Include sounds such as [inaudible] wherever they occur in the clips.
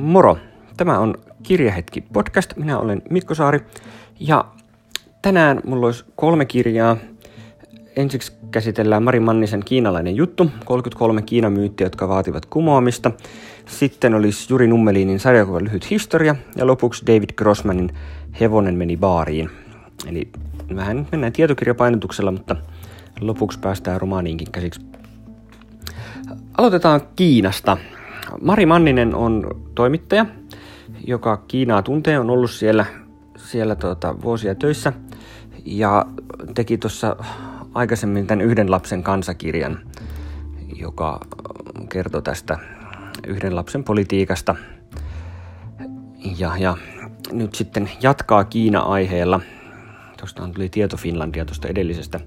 Moro! Tämä on Kirjahetki podcast. Minä olen Mikko Saari ja tänään mulla olisi kolme kirjaa. Ensiksi käsitellään Mari Mannisen kiinalainen juttu, 33 Kiinamyyttiä, jotka vaativat kumoamista. Sitten olisi Juri Nummelinin sarjakuvan lyhyt historia ja lopuksi David Grossmanin Hevonen meni baariin. Eli vähän mennään tietokirjapainotuksella, mutta lopuksi päästään romaaniinkin käsiksi. Aloitetaan Kiinasta. Mari Manninen on toimittaja, joka Kiinaa tuntee, on ollut siellä, siellä tuota, vuosia töissä ja teki tuossa aikaisemmin tämän yhden lapsen kansakirjan, joka kertoo tästä yhden lapsen politiikasta. Ja, ja nyt sitten jatkaa Kiina-aiheella. Tuosta tuli tieto Finlandia tuosta edellisestä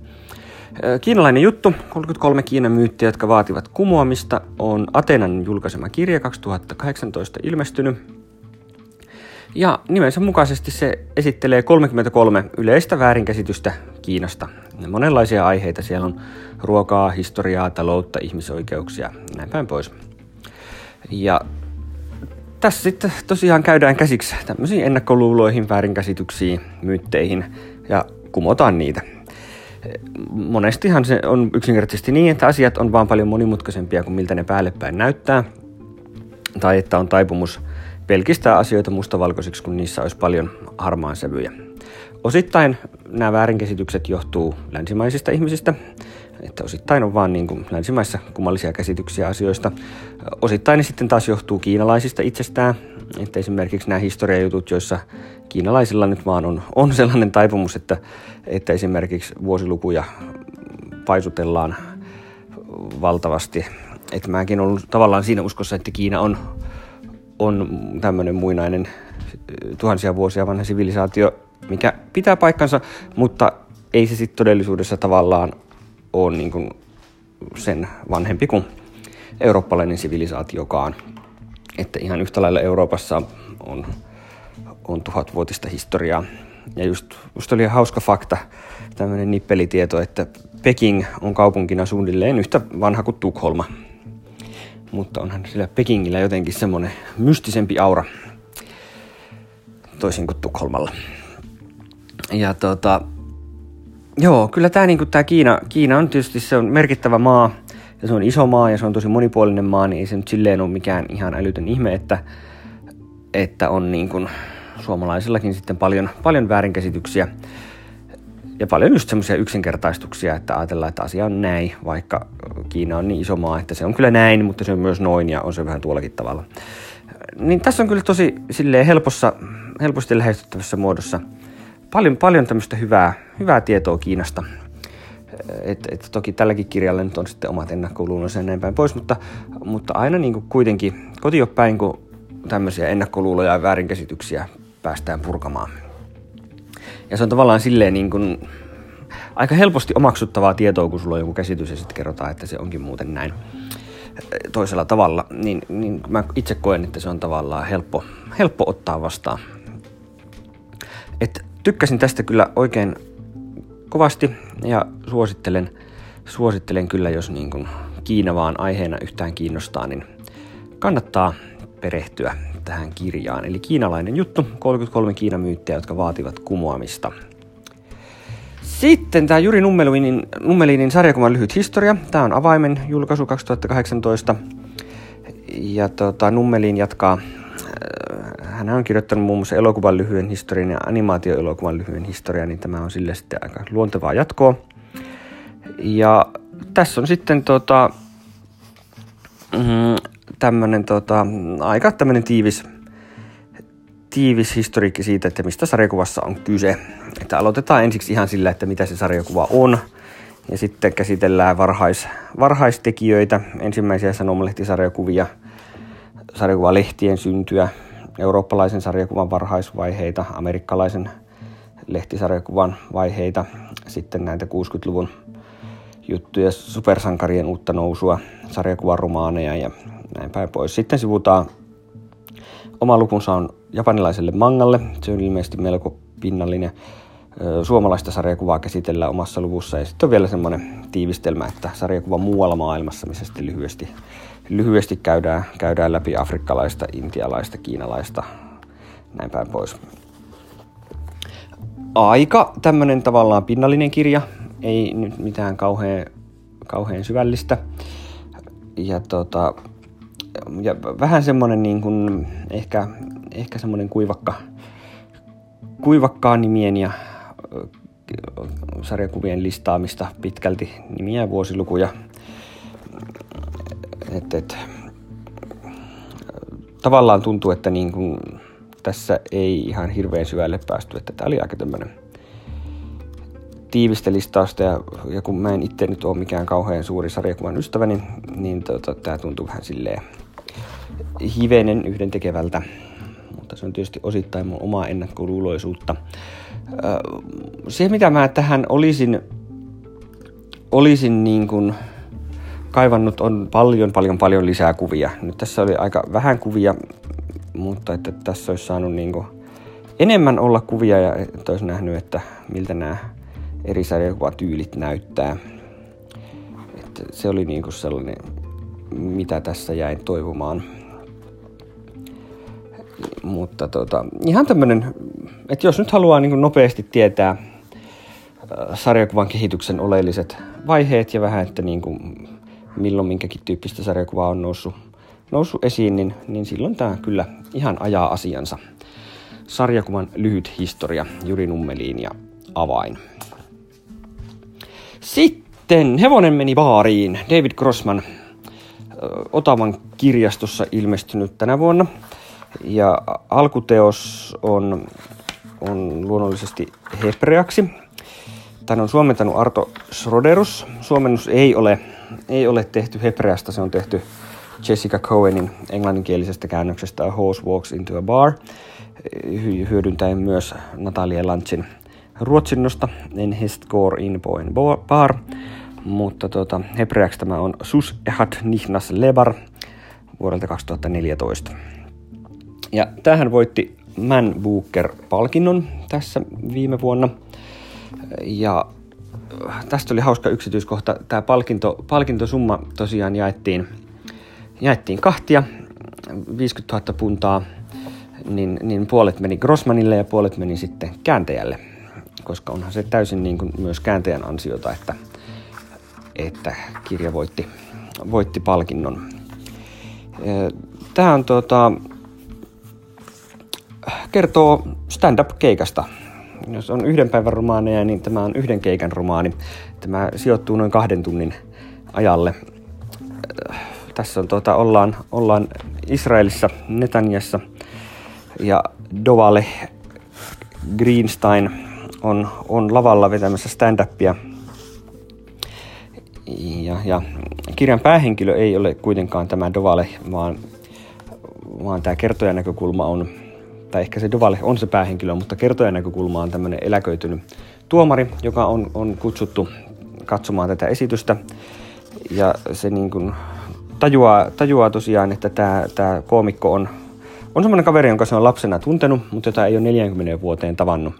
Kiinalainen juttu, 33 Kiinan myyttiä, jotka vaativat kumoamista, on Atenan julkaisema kirja 2018 ilmestynyt. Ja nimensä mukaisesti se esittelee 33 yleistä väärinkäsitystä Kiinasta. Monenlaisia aiheita siellä on ruokaa, historiaa, taloutta, ihmisoikeuksia näin päin pois. Ja tässä sitten tosiaan käydään käsiksi tämmöisiin ennakkoluuloihin, väärinkäsityksiin, myytteihin ja kumotaan niitä monestihan se on yksinkertaisesti niin, että asiat on vaan paljon monimutkaisempia kuin miltä ne päälle päin näyttää. Tai että on taipumus pelkistää asioita mustavalkoisiksi, kun niissä olisi paljon harmaan sävyjä. Osittain nämä väärinkäsitykset johtuu länsimaisista ihmisistä, että osittain on vaan niin kuin länsimaissa kummallisia käsityksiä asioista. Osittain ne sitten taas johtuu kiinalaisista itsestään, että esimerkiksi nämä historiajutut, joissa kiinalaisilla nyt vaan on, on sellainen taipumus, että, että esimerkiksi vuosilukuja paisutellaan valtavasti. Että mäkin olen tavallaan siinä uskossa, että Kiina on, on tämmöinen muinainen tuhansia vuosia vanha sivilisaatio, mikä pitää paikkansa, mutta ei se sitten todellisuudessa tavallaan ole niin kuin sen vanhempi kuin eurooppalainen sivilisaatiokaan. Että ihan yhtä lailla Euroopassa on, on tuhatvuotista historiaa. Ja just, just oli hauska fakta, tämmöinen nippelitieto, että Peking on kaupunkina suunnilleen yhtä vanha kuin Tukholma. Mutta onhan sillä Pekingillä jotenkin semmoinen mystisempi aura, toisin kuin Tukholmalla. Ja tota, joo, kyllä tämä niinku, Kiina, Kiina on tietysti se on merkittävä maa, ja se on iso maa ja se on tosi monipuolinen maa, niin ei se nyt silleen ole mikään ihan älytön ihme, että, että on niin kuin suomalaisillakin sitten paljon, paljon väärinkäsityksiä ja paljon just semmoisia yksinkertaistuksia, että ajatellaan, että asia on näin, vaikka Kiina on niin iso maa, että se on kyllä näin, mutta se on myös noin ja on se vähän tuollakin tavalla. Niin tässä on kyllä tosi silleen helpossa, helposti lähestyttävässä muodossa paljon, paljon tämmöistä hyvää, hyvää tietoa Kiinasta et, et toki tälläkin kirjalla nyt on sitten omat ennakkoluulonsa ja näin päin pois, mutta, mutta aina niin kuin kuitenkin kotiopäin, kun tämmöisiä ennakkoluuloja ja väärinkäsityksiä päästään purkamaan. Ja se on tavallaan silleen niin kuin aika helposti omaksuttavaa tietoa, kun sulla on joku käsitys ja sitten kerrotaan, että se onkin muuten näin toisella tavalla, niin, niin mä itse koen, että se on tavallaan helppo, helppo ottaa vastaan. Et tykkäsin tästä kyllä oikein kovasti ja suosittelen, suosittelen kyllä, jos niin kuin Kiina vaan aiheena yhtään kiinnostaa, niin kannattaa perehtyä tähän kirjaan. Eli kiinalainen juttu, 33 Kiinamyyttiä, jotka vaativat kumoamista. Sitten tämä Juri Nummelinin, Nummelinin sarjakuvan lyhyt historia. Tämä on avaimen julkaisu 2018. Ja tota, Nummelin jatkaa hän on kirjoittanut muun muassa elokuvan lyhyen historian ja animaatioelokuvan lyhyen historian, niin tämä on sille sitten aika luontevaa jatkoa. Ja tässä on sitten tota, mm, tämmönen, tota, aika tämmöinen tiivis, tiivis historiikki siitä, että mistä sarjakuvassa on kyse. Että aloitetaan ensiksi ihan sillä, että mitä se sarjakuva on. Ja sitten käsitellään varhais, varhaistekijöitä, ensimmäisiä sanomalehtisarjakuvia, sarjakuvalehtien syntyä, eurooppalaisen sarjakuvan varhaisvaiheita, amerikkalaisen lehtisarjakuvan vaiheita, sitten näitä 60-luvun juttuja, supersankarien uutta nousua, sarjakuvan romaaneja ja näin päin pois. Sitten sivutaan oma lukunsa on japanilaiselle mangalle, se on ilmeisesti melko pinnallinen. suomalaista sarjakuvaa käsitellään omassa luvussa. Ja sitten on vielä semmoinen tiivistelmä, että sarjakuva muualla maailmassa, missä sitten lyhyesti, lyhyesti käydään, käydään läpi afrikkalaista, intialaista, kiinalaista, näin päin pois. Aika tämmöinen tavallaan pinnallinen kirja, ei nyt mitään kauhean, kauhean syvällistä. Ja, tota, ja vähän semmoinen niin kuin ehkä, ehkä semmoinen kuivakka, kuivakkaan nimien ja sarjakuvien listaamista pitkälti nimiä ja vuosilukuja. Et, et, tavallaan tuntuu, että niin kuin tässä ei ihan hirveän syvälle päästy, että tämä oli aika tämmöinen tiivistä listausta. Ja, ja kun mä en itse nyt ole mikään kauhean suuri sarjakuvan ystävä, niin, niin tota, tämä tuntuu vähän silleen hivenen yhdentekevältä, mutta se on tietysti osittain mun omaa ennakkoluuloisuutta. Se, mitä mä tähän olisin, olisin niin kuin kaivannut, on paljon, paljon, paljon lisää kuvia. Nyt tässä oli aika vähän kuvia, mutta että tässä olisi saanut niin kuin enemmän olla kuvia ja että olisi nähnyt, että miltä nämä eri sarjakuvatyylit näyttää. Että se oli niin kuin sellainen, mitä tässä jäin toivomaan. Mutta tota, ihan tämmöinen, että jos nyt haluaa niin nopeasti tietää äh, sarjakuvan kehityksen oleelliset vaiheet ja vähän, että niin kuin milloin minkäkin tyyppistä sarjakuvaa on noussut, noussut esiin, niin, niin silloin tämä kyllä ihan ajaa asiansa. Sarjakuvan lyhyt historia, Juri Nummeliin ja Avain. Sitten Hevonen meni baariin, David Grossman, Otavan kirjastossa ilmestynyt tänä vuonna – ja alkuteos on, on luonnollisesti hebreaksi. Tän on suomentanut Arto Schroderus. Suomennus ei ole, ei ole tehty hebreasta, se on tehty Jessica Cohenin englanninkielisestä käännöksestä A Horse Walks into a Bar, hyödyntäen myös Natalia Lanchin ruotsinnosta En Hest går in på en bar, mutta tuota, hebreaksi tämä on Sus ehat nihnas lebar vuodelta 2014. Ja tähän voitti Man Booker-palkinnon tässä viime vuonna. Ja tästä oli hauska yksityiskohta. Tämä palkinto, palkintosumma tosiaan jaettiin, jaettiin kahtia, 50 000 puntaa, niin, niin puolet meni Grossmanille ja puolet meni sitten kääntäjälle, koska onhan se täysin niin kuin myös kääntäjän ansiota, että, että kirja voitti, voitti palkinnon. Tämä on tuota, kertoo stand-up-keikasta. Jos on yhden päivän romaaneja, niin tämä on yhden keikan romaani. Tämä sijoittuu noin kahden tunnin ajalle. Tässä on, tuota, ollaan, ollaan Israelissa, Netanyassa ja Dovale Greenstein on, on lavalla vetämässä stand-upia. Ja, ja kirjan päähenkilö ei ole kuitenkaan tämä Dovale, vaan, vaan tämä kertojan näkökulma on tai ehkä se Duvall on se päähenkilö, mutta kertojan näkökulma on tämmöinen eläköitynyt tuomari, joka on, on kutsuttu katsomaan tätä esitystä. Ja se niin kuin tajuaa, tajuaa tosiaan, että tämä, tämä koomikko on, on semmoinen kaveri, jonka se on lapsena tuntenut, mutta jota ei ole 40 vuoteen tavannut.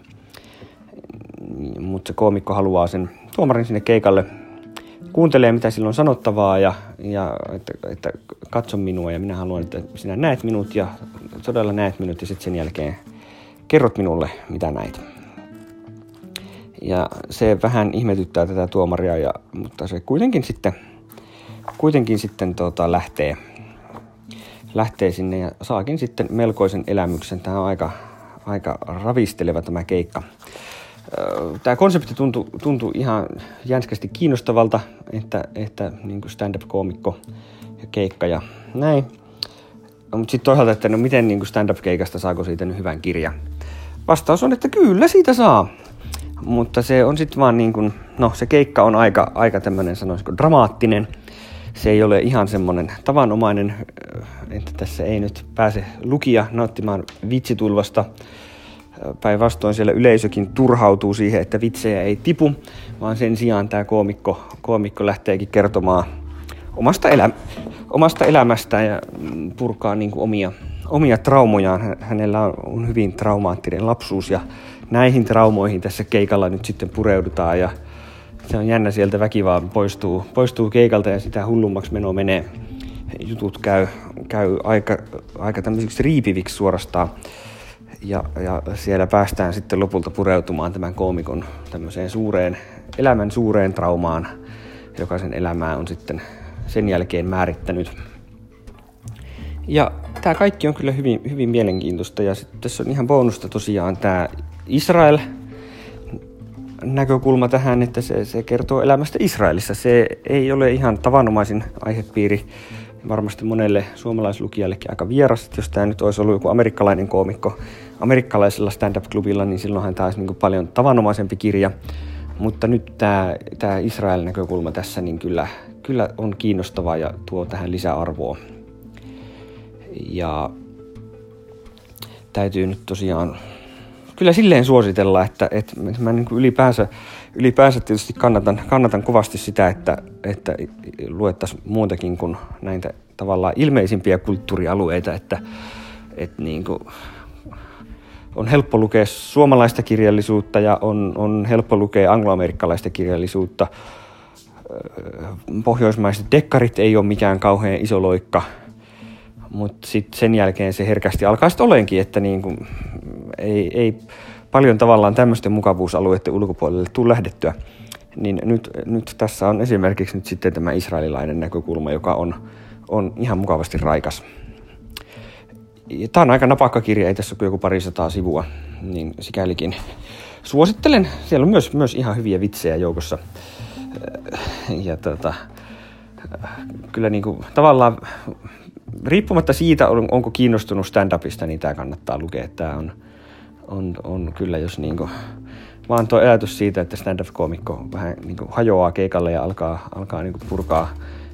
Mutta se koomikko haluaa sen tuomarin sinne keikalle kuuntelee, mitä sillä on sanottavaa ja, ja että, että katso minua ja minä haluan, että sinä näet minut ja todella näet minut ja sitten sen jälkeen kerrot minulle, mitä näit. Ja se vähän ihmetyttää tätä tuomaria, ja, mutta se kuitenkin sitten, kuitenkin sitten tota, lähtee, lähtee sinne ja saakin sitten melkoisen elämyksen. Tämä on aika, aika ravisteleva tämä keikka tämä konsepti tuntui, tuntui ihan jänskästi kiinnostavalta, että, että niin stand-up-koomikko ja keikka ja näin. Mutta sitten toisaalta, että no miten niin stand-up-keikasta saako siitä nyt hyvän kirjan? Vastaus on, että kyllä siitä saa. Mutta se on sitten vaan niin kuin, no se keikka on aika, aika tämmöinen sanoisiko dramaattinen. Se ei ole ihan semmoinen tavanomainen, että tässä ei nyt pääse lukija nauttimaan vitsitulvasta Päinvastoin siellä yleisökin turhautuu siihen, että vitsejä ei tipu, vaan sen sijaan tämä koomikko, koomikko lähteekin kertomaan omasta, elä, omasta elämästään ja purkaa niin kuin omia, omia traumojaan. Hänellä on hyvin traumaattinen lapsuus ja näihin traumoihin tässä keikalla nyt sitten pureudutaan ja se on jännä, sieltä väki vaan poistuu, poistuu keikalta ja sitä hullummaksi meno menee. Jutut käy, käy aika, aika tämmöisiksi riipiviksi suorastaan. Ja, ja siellä päästään sitten lopulta pureutumaan tämän koomikon tämmöiseen suureen, elämän suureen traumaan, joka sen elämää on sitten sen jälkeen määrittänyt. Ja tämä kaikki on kyllä hyvin, hyvin mielenkiintoista ja sitten tässä on ihan bonusta tosiaan tämä Israel näkökulma tähän, että se, se kertoo elämästä Israelissa. Se ei ole ihan tavanomaisin aihepiiri, varmasti monelle suomalaislukijallekin aika vieras. Jos tämä nyt olisi ollut joku amerikkalainen koomikko amerikkalaisella stand-up-klubilla, niin silloinhan tämä olisi niin paljon tavanomaisempi kirja. Mutta nyt tämä, tämä Israel-näkökulma tässä niin kyllä, kyllä on kiinnostava ja tuo tähän lisäarvoa. Ja täytyy nyt tosiaan kyllä silleen suositella, että, että mä niin ylipäänsä, ylipäänsä tietysti kannatan, kannatan kovasti sitä, että, että luettaisiin muutakin kuin näitä tavallaan ilmeisimpiä kulttuurialueita, että, että niin kuin on helppo lukea suomalaista kirjallisuutta ja on, on helppo lukea angloamerikkalaista kirjallisuutta. Pohjoismaiset dekkarit ei ole mikään kauhean iso loikka, mutta sitten sen jälkeen se herkästi alkaa sitten olenkin, että niin kuin ei, ei paljon tavallaan tämmöisten mukavuusalueiden ulkopuolelle tule lähdettyä. Niin nyt, nyt tässä on esimerkiksi nyt sitten tämä israelilainen näkökulma, joka on, on ihan mukavasti raikas. Tämä on aika napakka kirja, ei tässä ole joku parisataa sivua, niin sikälikin suosittelen. Siellä on myös, myös ihan hyviä vitsejä joukossa. Ja tota, kyllä niin kuin, tavallaan riippumatta siitä, onko kiinnostunut stand-upista, niin tämä kannattaa lukea. Tämä on, on, on kyllä, jos niin kuin, vaan tuo ajatus siitä, että stand-up-koomikko vähän niin kuin hajoaa keikalle ja alkaa, alkaa niin kuin purkaa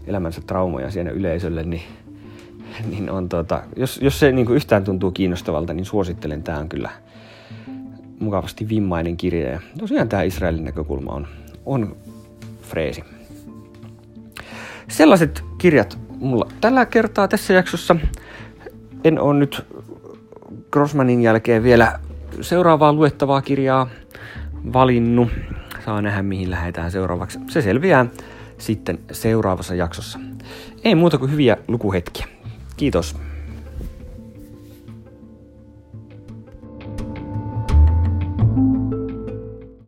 elämänsä traumoja siinä yleisölle, niin, [laughs] niin on tota, jos, jos se niin yhtään tuntuu kiinnostavalta, niin suosittelen. Tämä on kyllä mukavasti vimmainen kirja. Ja tosiaan tämä Israelin näkökulma on, on freesi. Sellaiset kirjat mulla tällä kertaa tässä jaksossa. En ole nyt Grossmanin jälkeen vielä seuraavaa luettavaa kirjaa valinnut. Saa nähdä mihin lähdetään seuraavaksi. Se selviää sitten seuraavassa jaksossa. Ei muuta kuin hyviä lukuhetkiä. Kiitos.